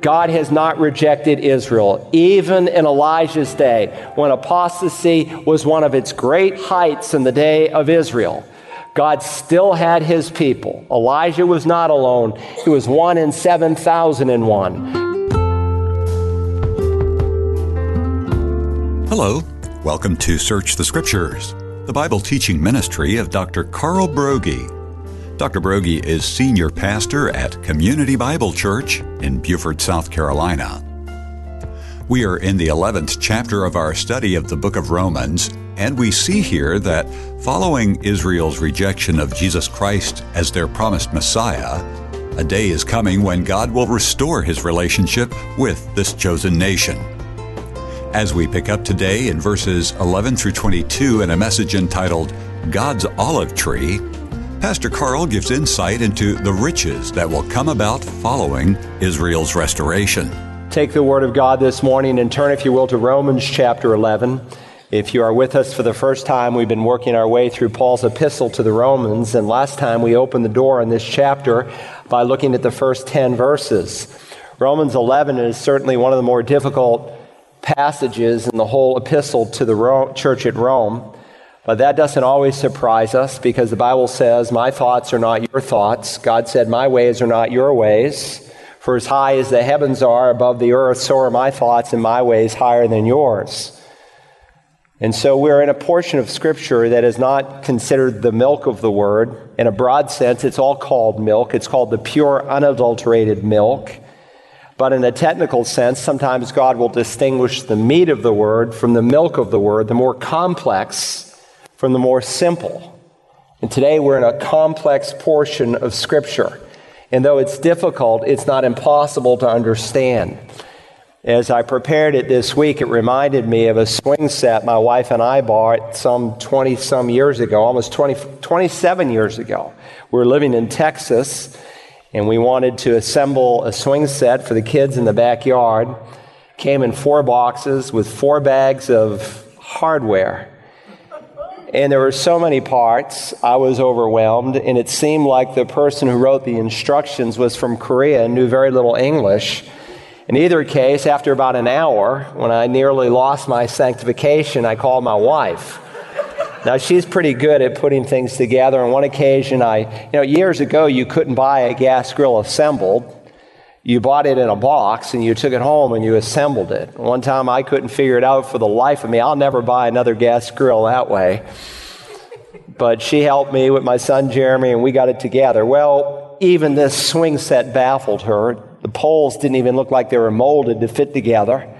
God has not rejected Israel. Even in Elijah's day, when apostasy was one of its great heights in the day of Israel, God still had his people. Elijah was not alone, he was one in 7,001. Hello, welcome to Search the Scriptures, the Bible teaching ministry of Dr. Carl Broggi. Dr. Broggi is senior pastor at Community Bible Church in Beaufort, South Carolina. We are in the 11th chapter of our study of the book of Romans, and we see here that following Israel's rejection of Jesus Christ as their promised Messiah, a day is coming when God will restore his relationship with this chosen nation. As we pick up today in verses 11 through 22 in a message entitled God's Olive Tree, Pastor Carl gives insight into the riches that will come about following Israel's restoration. Take the Word of God this morning and turn, if you will, to Romans chapter 11. If you are with us for the first time, we've been working our way through Paul's epistle to the Romans, and last time we opened the door in this chapter by looking at the first 10 verses. Romans 11 is certainly one of the more difficult passages in the whole epistle to the church at Rome. But that doesn't always surprise us because the Bible says, My thoughts are not your thoughts. God said, My ways are not your ways. For as high as the heavens are above the earth, so are my thoughts and my ways higher than yours. And so we're in a portion of Scripture that is not considered the milk of the Word. In a broad sense, it's all called milk. It's called the pure, unadulterated milk. But in a technical sense, sometimes God will distinguish the meat of the Word from the milk of the Word, the more complex from the more simple. And today we're in a complex portion of Scripture. And though it's difficult, it's not impossible to understand. As I prepared it this week, it reminded me of a swing set my wife and I bought some 20 some years ago, almost 20, 27 years ago. We were living in Texas and we wanted to assemble a swing set for the kids in the backyard. Came in four boxes with four bags of hardware. And there were so many parts, I was overwhelmed, and it seemed like the person who wrote the instructions was from Korea and knew very little English. In either case, after about an hour, when I nearly lost my sanctification, I called my wife. Now, she's pretty good at putting things together. On one occasion, I, you know, years ago, you couldn't buy a gas grill assembled you bought it in a box and you took it home and you assembled it. One time I couldn't figure it out for the life of me. I'll never buy another gas grill that way. But she helped me with my son Jeremy and we got it together. Well, even this swing set baffled her. The poles didn't even look like they were molded to fit together.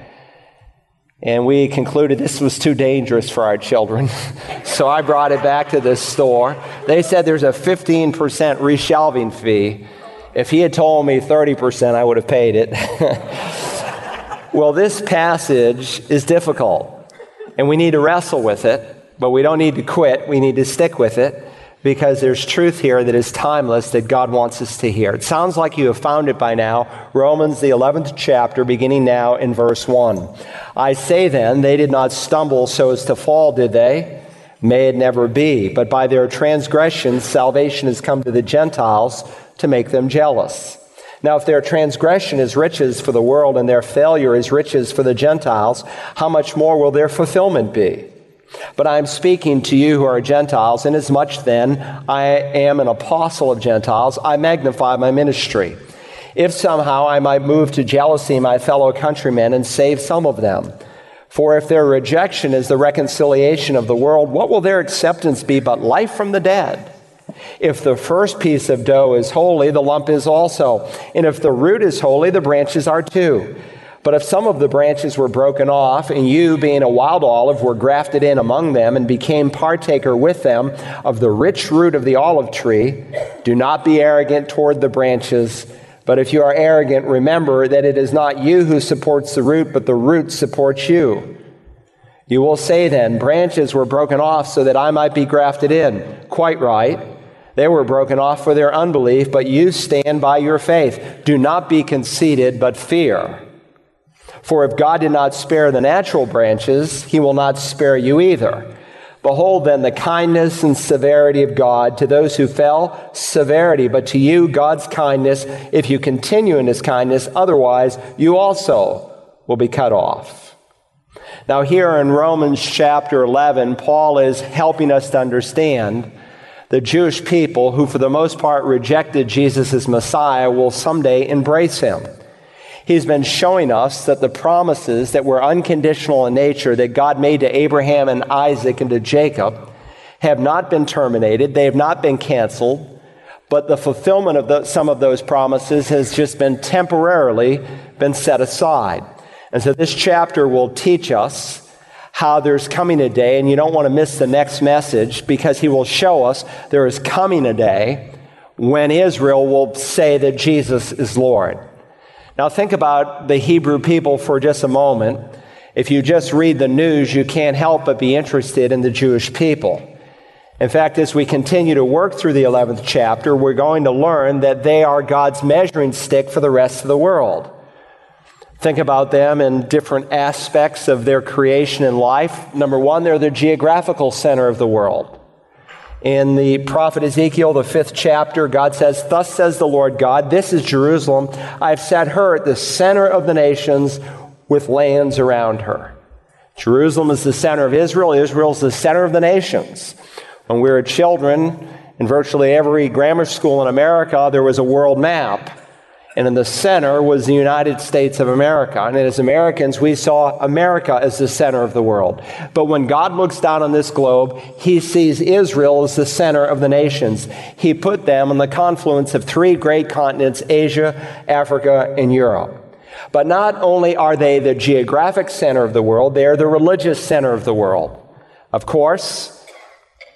And we concluded this was too dangerous for our children. so I brought it back to the store. They said there's a 15% reshelving fee. If he had told me 30%, I would have paid it. well, this passage is difficult, and we need to wrestle with it, but we don't need to quit. We need to stick with it because there's truth here that is timeless that God wants us to hear. It sounds like you have found it by now. Romans, the 11th chapter, beginning now in verse 1. I say then, they did not stumble so as to fall, did they? May it never be. But by their transgressions, salvation has come to the Gentiles to make them jealous. Now, if their transgression is riches for the world and their failure is riches for the Gentiles, how much more will their fulfillment be? But I am speaking to you who are Gentiles, inasmuch then I am an apostle of Gentiles, I magnify my ministry. If somehow I might move to jealousy my fellow countrymen and save some of them. For if their rejection is the reconciliation of the world, what will their acceptance be but life from the dead? If the first piece of dough is holy, the lump is also. And if the root is holy, the branches are too. But if some of the branches were broken off, and you, being a wild olive, were grafted in among them and became partaker with them of the rich root of the olive tree, do not be arrogant toward the branches. But if you are arrogant, remember that it is not you who supports the root, but the root supports you. You will say then, branches were broken off so that I might be grafted in. Quite right. They were broken off for their unbelief, but you stand by your faith. Do not be conceited, but fear. For if God did not spare the natural branches, he will not spare you either. Behold then the kindness and severity of God. To those who fell, severity, but to you, God's kindness, if you continue in his kindness. Otherwise, you also will be cut off. Now, here in Romans chapter 11, Paul is helping us to understand the Jewish people, who for the most part rejected Jesus as Messiah, will someday embrace him. He's been showing us that the promises that were unconditional in nature that God made to Abraham and Isaac and to Jacob have not been terminated. They have not been canceled. But the fulfillment of the, some of those promises has just been temporarily been set aside. And so this chapter will teach us how there's coming a day, and you don't want to miss the next message because he will show us there is coming a day when Israel will say that Jesus is Lord. Now, think about the Hebrew people for just a moment. If you just read the news, you can't help but be interested in the Jewish people. In fact, as we continue to work through the 11th chapter, we're going to learn that they are God's measuring stick for the rest of the world. Think about them in different aspects of their creation and life. Number one, they're the geographical center of the world. In the prophet Ezekiel, the fifth chapter, God says, Thus says the Lord God, this is Jerusalem. I've set her at the center of the nations with lands around her. Jerusalem is the center of Israel. Israel is the center of the nations. When we were children, in virtually every grammar school in America, there was a world map. And in the center was the United States of America. And as Americans, we saw America as the center of the world. But when God looks down on this globe, he sees Israel as the center of the nations. He put them on the confluence of three great continents Asia, Africa, and Europe. But not only are they the geographic center of the world, they are the religious center of the world. Of course,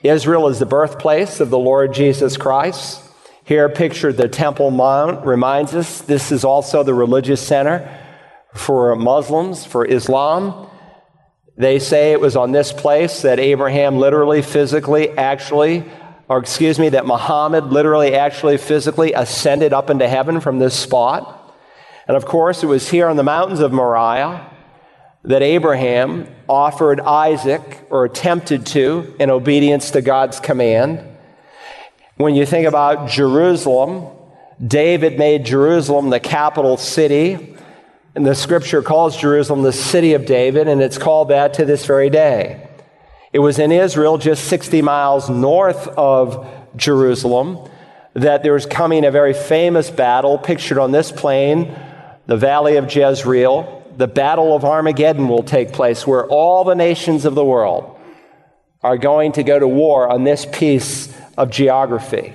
Israel is the birthplace of the Lord Jesus Christ. Here, pictured the Temple Mount reminds us this is also the religious center for Muslims, for Islam. They say it was on this place that Abraham literally, physically, actually, or excuse me, that Muhammad literally, actually, physically ascended up into heaven from this spot. And of course, it was here on the mountains of Moriah that Abraham offered Isaac, or attempted to, in obedience to God's command. When you think about Jerusalem, David made Jerusalem the capital city. And the scripture calls Jerusalem the city of David, and it's called that to this very day. It was in Israel, just 60 miles north of Jerusalem, that there was coming a very famous battle pictured on this plain, the valley of Jezreel. The battle of Armageddon will take place, where all the nations of the world are going to go to war on this piece of geography.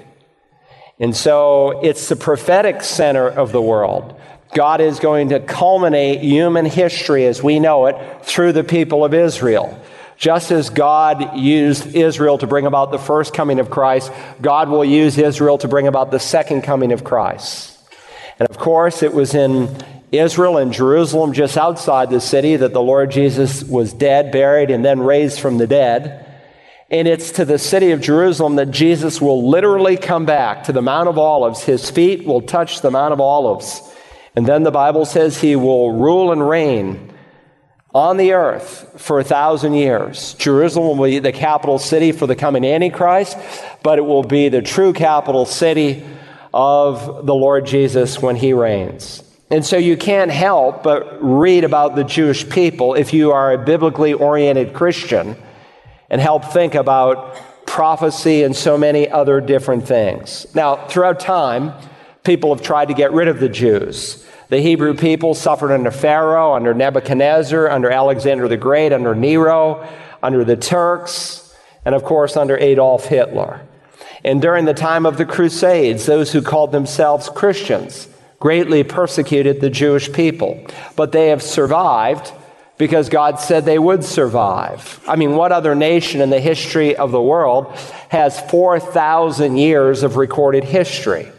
And so it's the prophetic center of the world. God is going to culminate human history as we know it through the people of Israel. Just as God used Israel to bring about the first coming of Christ, God will use Israel to bring about the second coming of Christ. And of course, it was in Israel and Jerusalem, just outside the city, that the Lord Jesus was dead, buried, and then raised from the dead. And it's to the city of Jerusalem that Jesus will literally come back to the Mount of Olives. His feet will touch the Mount of Olives. And then the Bible says he will rule and reign on the earth for a thousand years. Jerusalem will be the capital city for the coming Antichrist, but it will be the true capital city of the Lord Jesus when he reigns. And so you can't help but read about the Jewish people if you are a biblically oriented Christian and help think about prophecy and so many other different things. Now, throughout time, people have tried to get rid of the Jews. The Hebrew people suffered under Pharaoh, under Nebuchadnezzar, under Alexander the Great, under Nero, under the Turks, and of course under Adolf Hitler. And during the time of the Crusades, those who called themselves Christians greatly persecuted the Jewish people. But they have survived because God said they would survive. I mean, what other nation in the history of the world has 4,000 years of recorded history?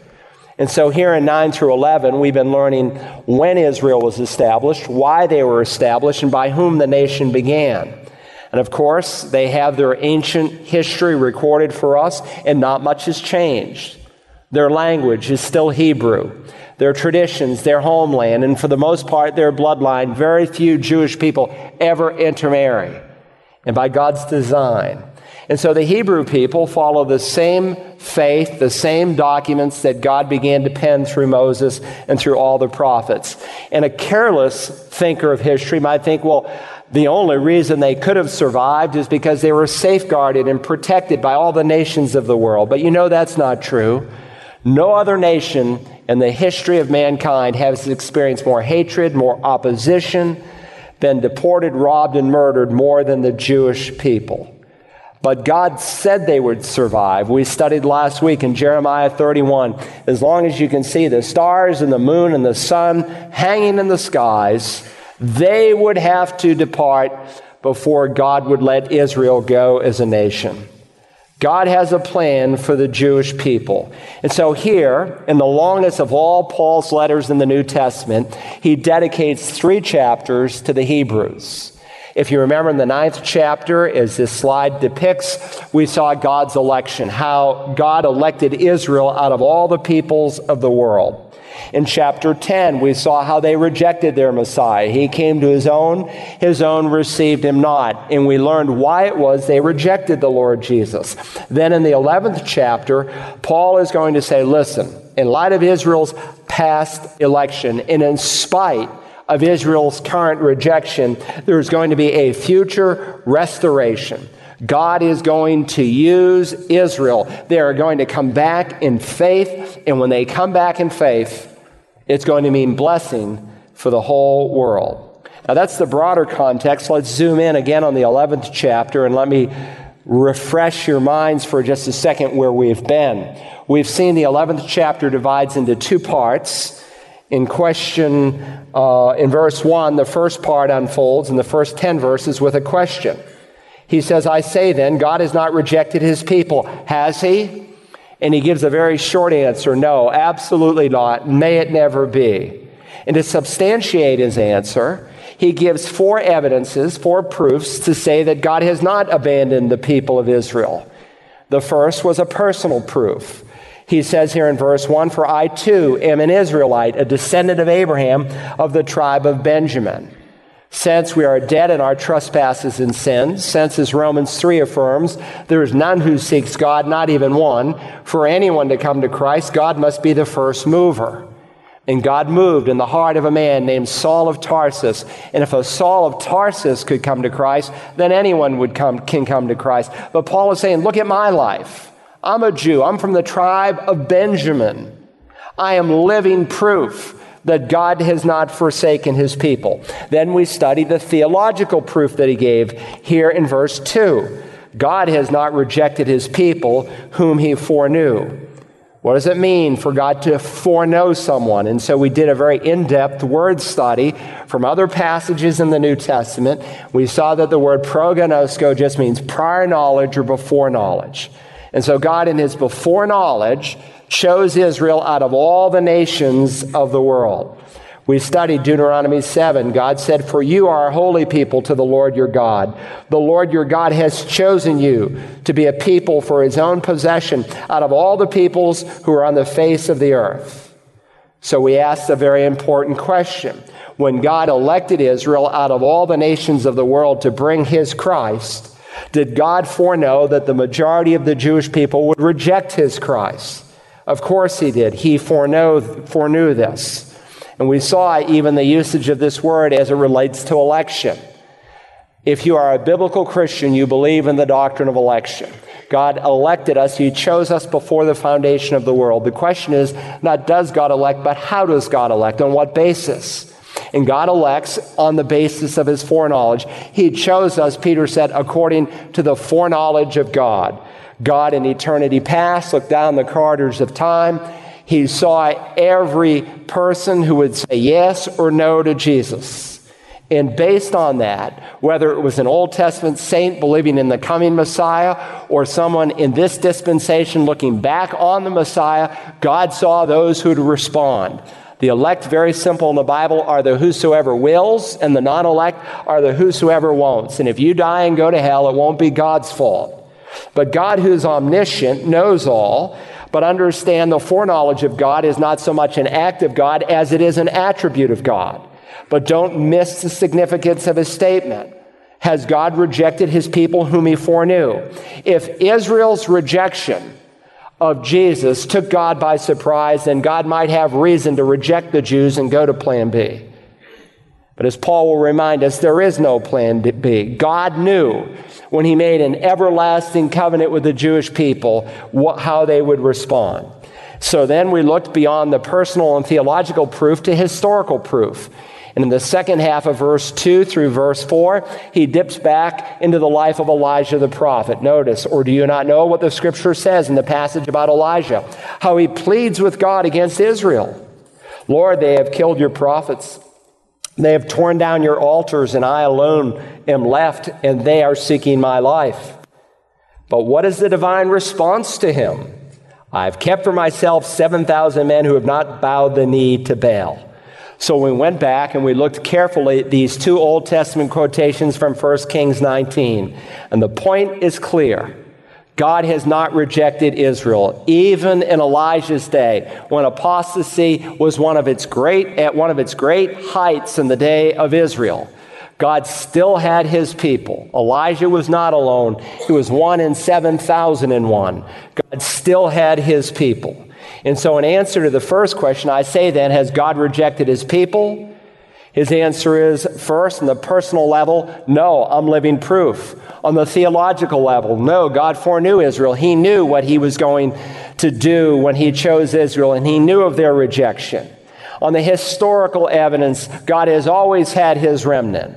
And so here in 9 through 11, we've been learning when Israel was established, why they were established, and by whom the nation began. And of course, they have their ancient history recorded for us, and not much has changed. Their language is still Hebrew their traditions, their homeland, and for the most part, their bloodline. Very few Jewish people ever intermarry. And by God's design. And so the Hebrew people follow the same faith, the same documents that God began to pen through Moses and through all the prophets. And a careless thinker of history might think, well, the only reason they could have survived is because they were safeguarded and protected by all the nations of the world. But you know that's not true. No other nation in the history of mankind has experienced more hatred, more opposition, been deported, robbed, and murdered more than the Jewish people. But God said they would survive. We studied last week in Jeremiah 31. As long as you can see the stars and the moon and the sun hanging in the skies, they would have to depart before God would let Israel go as a nation. God has a plan for the Jewish people. And so, here, in the longest of all Paul's letters in the New Testament, he dedicates three chapters to the Hebrews. If you remember in the ninth chapter, as this slide depicts, we saw God's election, how God elected Israel out of all the peoples of the world. In chapter 10, we saw how they rejected their Messiah. He came to his own, his own received him not. And we learned why it was they rejected the Lord Jesus. Then in the 11th chapter, Paul is going to say, listen, in light of Israel's past election, and in spite of Israel's current rejection, there's going to be a future restoration. God is going to use Israel. They are going to come back in faith, and when they come back in faith, it's going to mean blessing for the whole world. Now, that's the broader context. Let's zoom in again on the 11th chapter and let me refresh your minds for just a second where we've been. We've seen the 11th chapter divides into two parts. In question, uh, in verse 1, the first part unfolds in the first 10 verses with a question. He says, I say then, God has not rejected his people. Has he? And he gives a very short answer no, absolutely not. May it never be. And to substantiate his answer, he gives four evidences, four proofs to say that God has not abandoned the people of Israel. The first was a personal proof. He says here in verse 1 For I too am an Israelite, a descendant of Abraham of the tribe of Benjamin. Since we are dead in our trespasses and sins, since, as Romans 3 affirms, there is none who seeks God, not even one, for anyone to come to Christ, God must be the first mover. And God moved in the heart of a man named Saul of Tarsus. And if a Saul of Tarsus could come to Christ, then anyone would come, can come to Christ. But Paul is saying, look at my life. I'm a Jew. I'm from the tribe of Benjamin. I am living proof that God has not forsaken his people. Then we study the theological proof that he gave here in verse 2. God has not rejected his people whom he foreknew. What does it mean for God to foreknow someone? And so we did a very in depth word study from other passages in the New Testament. We saw that the word prognosko just means prior knowledge or before knowledge. And so God, in his before knowledge, chose Israel out of all the nations of the world. We studied Deuteronomy 7. God said, For you are a holy people to the Lord your God. The Lord your God has chosen you to be a people for his own possession out of all the peoples who are on the face of the earth. So we asked a very important question. When God elected Israel out of all the nations of the world to bring his Christ, did God foreknow that the majority of the Jewish people would reject his Christ? Of course he did. He foreknow, foreknew this. And we saw even the usage of this word as it relates to election. If you are a biblical Christian, you believe in the doctrine of election. God elected us. He chose us before the foundation of the world. The question is not does God elect, but how does God elect? On what basis? And God elects on the basis of his foreknowledge. He chose us, Peter said, according to the foreknowledge of God. God in eternity past looked down the corridors of time. He saw every person who would say yes or no to Jesus. And based on that, whether it was an Old Testament saint believing in the coming Messiah or someone in this dispensation looking back on the Messiah, God saw those who would respond. The elect, very simple in the Bible, are the whosoever wills, and the non elect are the whosoever won'ts. And if you die and go to hell, it won't be God's fault. But God, who is omniscient, knows all. But understand the foreknowledge of God is not so much an act of God as it is an attribute of God. But don't miss the significance of his statement. Has God rejected his people whom he foreknew? If Israel's rejection of Jesus took God by surprise, then God might have reason to reject the Jews and go to plan B. But as Paul will remind us, there is no plan B. God knew when he made an everlasting covenant with the Jewish people what, how they would respond. So then we looked beyond the personal and theological proof to historical proof. And in the second half of verse 2 through verse 4, he dips back into the life of Elijah the prophet. Notice, or do you not know what the scripture says in the passage about Elijah? How he pleads with God against Israel. Lord, they have killed your prophets. They have torn down your altars, and I alone am left, and they are seeking my life. But what is the divine response to him? I've kept for myself 7,000 men who have not bowed the knee to Baal. So we went back and we looked carefully at these two Old Testament quotations from 1 Kings 19. And the point is clear. God has not rejected Israel, even in Elijah's day, when apostasy was one of its great, at one of its great heights in the day of Israel. God still had his people. Elijah was not alone. He was one in 7,001. God still had his people. And so, in answer to the first question, I say then, has God rejected his people? His answer is first, on the personal level, no, I'm living proof. On the theological level, no, God foreknew Israel. He knew what he was going to do when he chose Israel, and he knew of their rejection. On the historical evidence, God has always had his remnant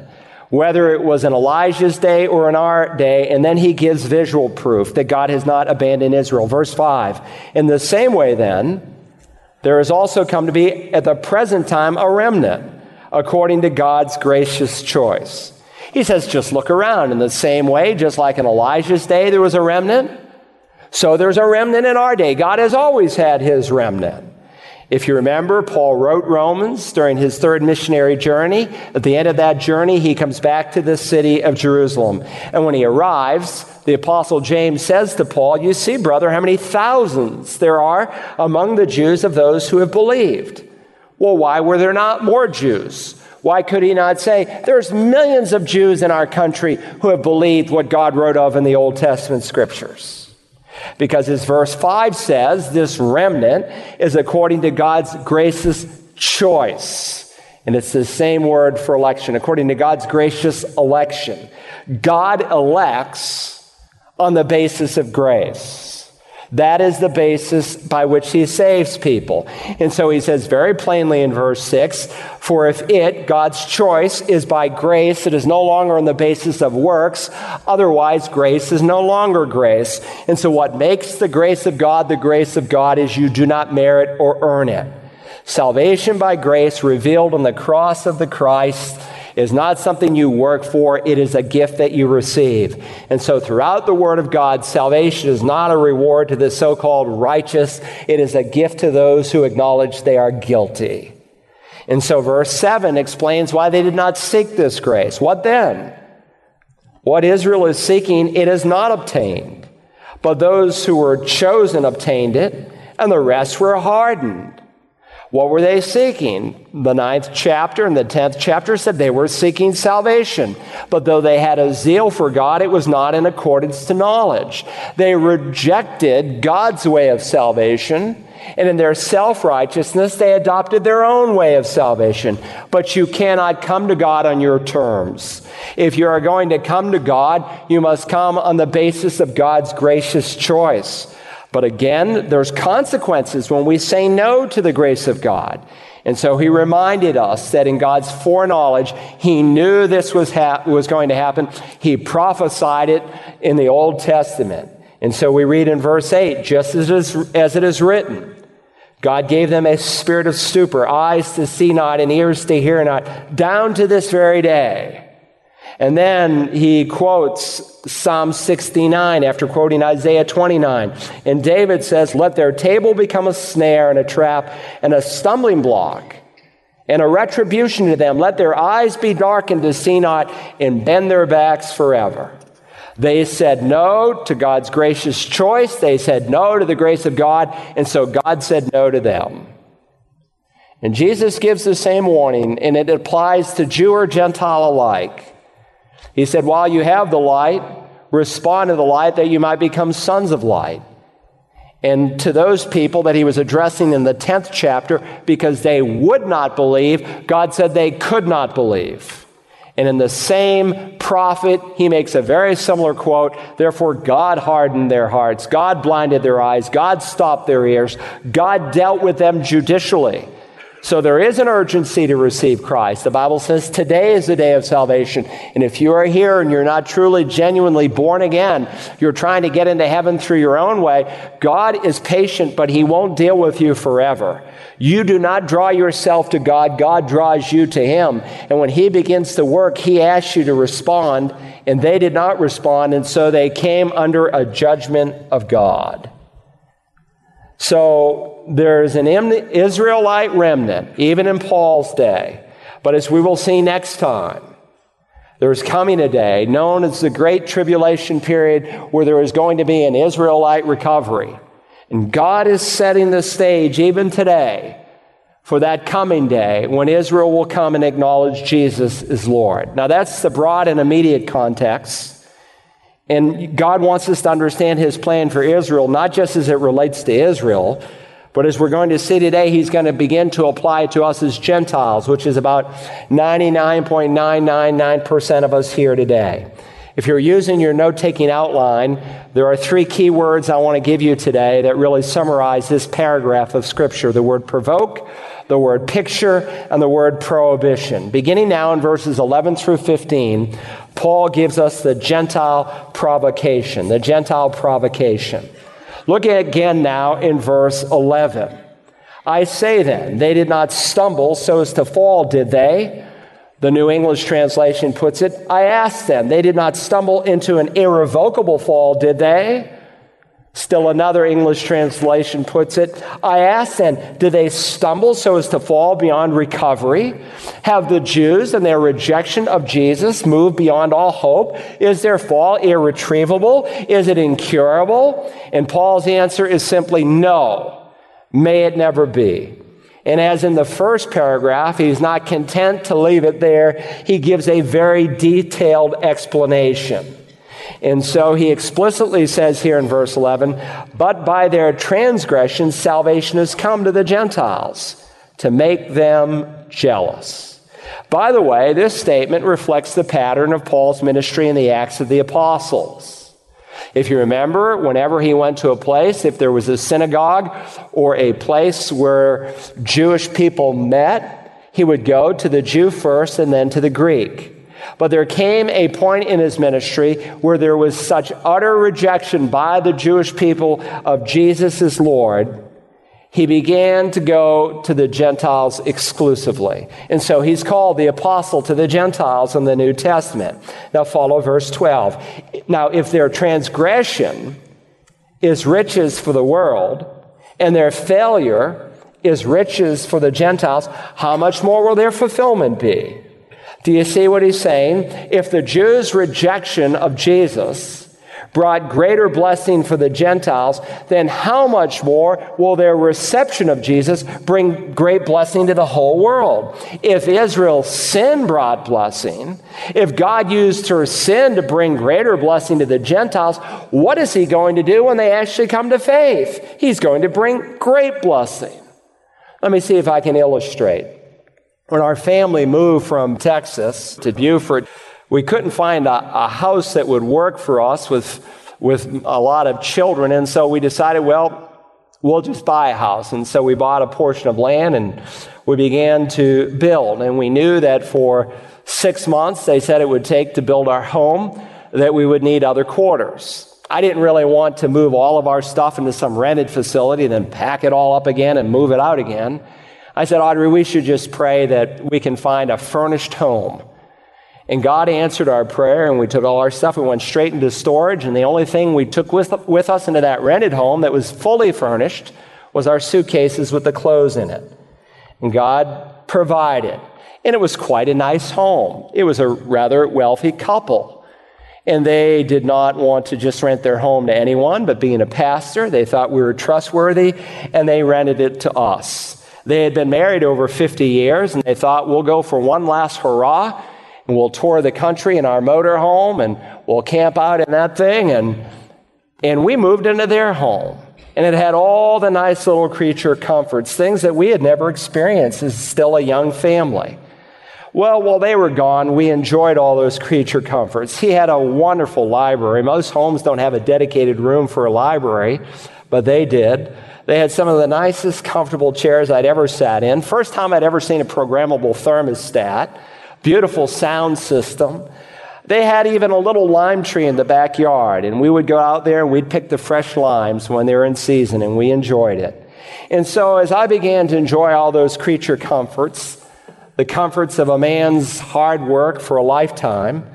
whether it was in Elijah's day or in our day, and then he gives visual proof that God has not abandoned Israel. Verse 5. In the same way, then, there has also come to be at the present time a remnant according to God's gracious choice. He says, just look around. In the same way, just like in Elijah's day, there was a remnant, so there's a remnant in our day. God has always had his remnant. If you remember, Paul wrote Romans during his third missionary journey. At the end of that journey, he comes back to the city of Jerusalem. And when he arrives, the apostle James says to Paul, You see, brother, how many thousands there are among the Jews of those who have believed. Well, why were there not more Jews? Why could he not say, There's millions of Jews in our country who have believed what God wrote of in the Old Testament scriptures? Because as verse 5 says, this remnant is according to God's gracious choice. And it's the same word for election, according to God's gracious election. God elects on the basis of grace. That is the basis by which he saves people. And so he says very plainly in verse 6 For if it, God's choice, is by grace, it is no longer on the basis of works. Otherwise, grace is no longer grace. And so what makes the grace of God the grace of God is you do not merit or earn it. Salvation by grace revealed on the cross of the Christ is not something you work for, it is a gift that you receive. And so, throughout the Word of God, salvation is not a reward to the so called righteous, it is a gift to those who acknowledge they are guilty. And so, verse 7 explains why they did not seek this grace. What then? What Israel is seeking, it is not obtained. But those who were chosen obtained it, and the rest were hardened. What were they seeking? The ninth chapter and the tenth chapter said they were seeking salvation. But though they had a zeal for God, it was not in accordance to knowledge. They rejected God's way of salvation. And in their self righteousness, they adopted their own way of salvation. But you cannot come to God on your terms. If you are going to come to God, you must come on the basis of God's gracious choice. But again, there's consequences when we say no to the grace of God. And so he reminded us that in God's foreknowledge, he knew this was, was going to happen. He prophesied it in the Old Testament. And so we read in verse 8, just as it is, as it is written, God gave them a spirit of stupor, eyes to see not and ears to hear not, down to this very day. And then he quotes Psalm 69 after quoting Isaiah 29. And David says, Let their table become a snare and a trap and a stumbling block and a retribution to them. Let their eyes be darkened to see not and bend their backs forever. They said no to God's gracious choice. They said no to the grace of God. And so God said no to them. And Jesus gives the same warning, and it applies to Jew or Gentile alike. He said, While you have the light, respond to the light that you might become sons of light. And to those people that he was addressing in the 10th chapter, because they would not believe, God said they could not believe. And in the same prophet, he makes a very similar quote. Therefore, God hardened their hearts. God blinded their eyes. God stopped their ears. God dealt with them judicially. So there is an urgency to receive Christ. The Bible says today is the day of salvation. And if you are here and you're not truly, genuinely born again, you're trying to get into heaven through your own way, God is patient, but He won't deal with you forever. You do not draw yourself to God, God draws you to Him. And when He begins to work, He asks you to respond, and they did not respond, and so they came under a judgment of God. So there's an Israelite remnant, even in Paul's day. But as we will see next time, there's coming a day known as the Great Tribulation period where there is going to be an Israelite recovery. And God is setting the stage even today for that coming day when Israel will come and acknowledge Jesus as Lord. Now, that's the broad and immediate context. And God wants us to understand his plan for Israel, not just as it relates to Israel, but as we're going to see today, he's going to begin to apply it to us as Gentiles, which is about 99.999% of us here today. If you're using your note taking outline, there are three key words I want to give you today that really summarize this paragraph of Scripture the word provoke, the word picture, and the word prohibition. Beginning now in verses 11 through 15, Paul gives us the Gentile provocation, the Gentile provocation. Look again now in verse 11. I say then, they did not stumble so as to fall, did they? The New English translation puts it, I ask them, they did not stumble into an irrevocable fall, did they? Still another English translation puts it, I ask then, do they stumble so as to fall beyond recovery? Have the Jews and their rejection of Jesus moved beyond all hope? Is their fall irretrievable? Is it incurable? And Paul's answer is simply no. May it never be. And as in the first paragraph, he's not content to leave it there. He gives a very detailed explanation. And so he explicitly says here in verse 11, but by their transgressions, salvation has come to the Gentiles to make them jealous. By the way, this statement reflects the pattern of Paul's ministry in the Acts of the Apostles. If you remember, whenever he went to a place, if there was a synagogue or a place where Jewish people met, he would go to the Jew first and then to the Greek. But there came a point in his ministry where there was such utter rejection by the Jewish people of Jesus as Lord, he began to go to the Gentiles exclusively. And so he's called the apostle to the Gentiles in the New Testament. Now follow verse 12. Now, if their transgression is riches for the world, and their failure is riches for the Gentiles, how much more will their fulfillment be? Do you see what he's saying? If the Jews' rejection of Jesus brought greater blessing for the Gentiles, then how much more will their reception of Jesus bring great blessing to the whole world? If Israel's sin brought blessing, if God used her sin to bring greater blessing to the Gentiles, what is he going to do when they actually come to faith? He's going to bring great blessing. Let me see if I can illustrate. When our family moved from Texas to Beaufort, we couldn't find a, a house that would work for us with, with a lot of children. And so we decided, well, we'll just buy a house. And so we bought a portion of land and we began to build. And we knew that for six months, they said it would take to build our home, that we would need other quarters. I didn't really want to move all of our stuff into some rented facility and then pack it all up again and move it out again. I said, Audrey, we should just pray that we can find a furnished home. And God answered our prayer, and we took all our stuff. We went straight into storage, and the only thing we took with, with us into that rented home that was fully furnished was our suitcases with the clothes in it. And God provided. And it was quite a nice home. It was a rather wealthy couple. And they did not want to just rent their home to anyone, but being a pastor, they thought we were trustworthy, and they rented it to us. They had been married over 50 years and they thought, we'll go for one last hurrah And we'll tour the country in our motorhome and we'll camp out in that thing. And, and we moved into their home. And it had all the nice little creature comforts, things that we had never experienced as still a young family. Well, while they were gone, we enjoyed all those creature comforts. He had a wonderful library. Most homes don't have a dedicated room for a library, but they did. They had some of the nicest, comfortable chairs I'd ever sat in. First time I'd ever seen a programmable thermostat. Beautiful sound system. They had even a little lime tree in the backyard, and we would go out there and we'd pick the fresh limes when they were in season, and we enjoyed it. And so, as I began to enjoy all those creature comforts, the comforts of a man's hard work for a lifetime,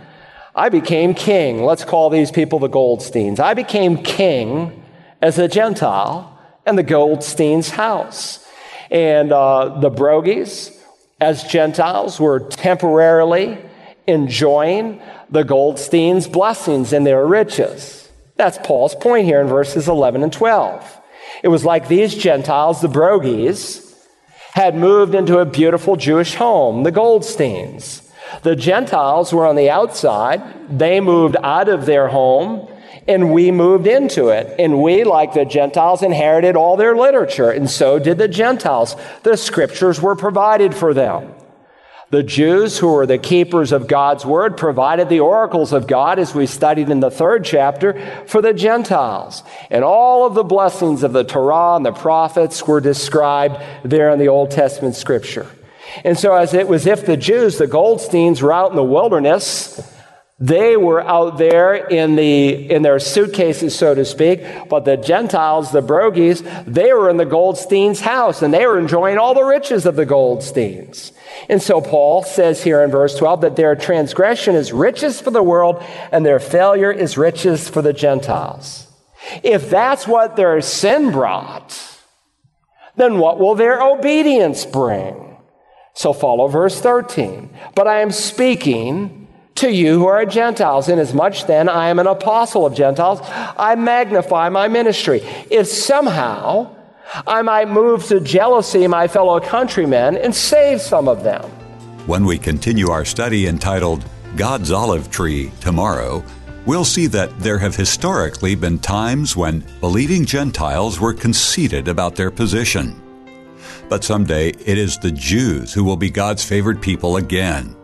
I became king. Let's call these people the Goldsteins. I became king as a Gentile in the Goldsteins' house. And uh, the Broggis, as Gentiles, were temporarily enjoying the Goldsteins' blessings and their riches. That's Paul's point here in verses 11 and 12. It was like these Gentiles, the Broggis, had moved into a beautiful Jewish home, the Goldsteins. The Gentiles were on the outside. They moved out of their home and we moved into it. And we, like the Gentiles, inherited all their literature, and so did the Gentiles. The scriptures were provided for them. The Jews, who were the keepers of God's word, provided the oracles of God, as we studied in the third chapter, for the Gentiles. And all of the blessings of the Torah and the prophets were described there in the Old Testament scripture. And so, as it was if the Jews, the Goldsteins, were out in the wilderness, they were out there in, the, in their suitcases, so to speak, but the Gentiles, the Broggis, they were in the Goldsteins' house and they were enjoying all the riches of the Goldsteins. And so Paul says here in verse 12 that their transgression is riches for the world and their failure is riches for the Gentiles. If that's what their sin brought, then what will their obedience bring? So follow verse 13. But I am speaking to you who are Gentiles. Inasmuch then I am an apostle of Gentiles, I magnify my ministry. If somehow I might move to jealousy my fellow countrymen and save some of them. When we continue our study entitled God's Olive Tree tomorrow, we'll see that there have historically been times when believing Gentiles were conceited about their position. But someday it is the Jews who will be God's favored people again.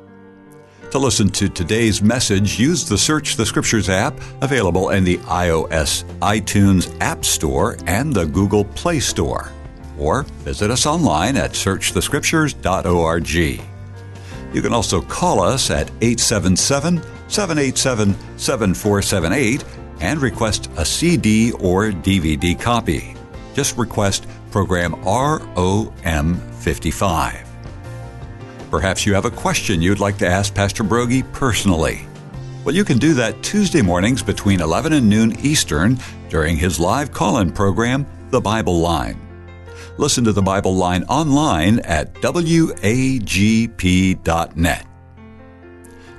To listen to today's message, use the Search the Scriptures app available in the iOS iTunes App Store and the Google Play Store. Or visit us online at searchthescriptures.org. You can also call us at 877 787 7478 and request a CD or DVD copy. Just request program ROM 55. Perhaps you have a question you'd like to ask Pastor Broggi personally. Well, you can do that Tuesday mornings between 11 and noon Eastern during his live call in program, The Bible Line. Listen to The Bible Line online at wagp.net.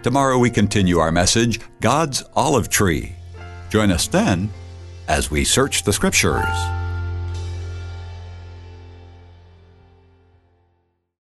Tomorrow we continue our message, God's Olive Tree. Join us then as we search the Scriptures.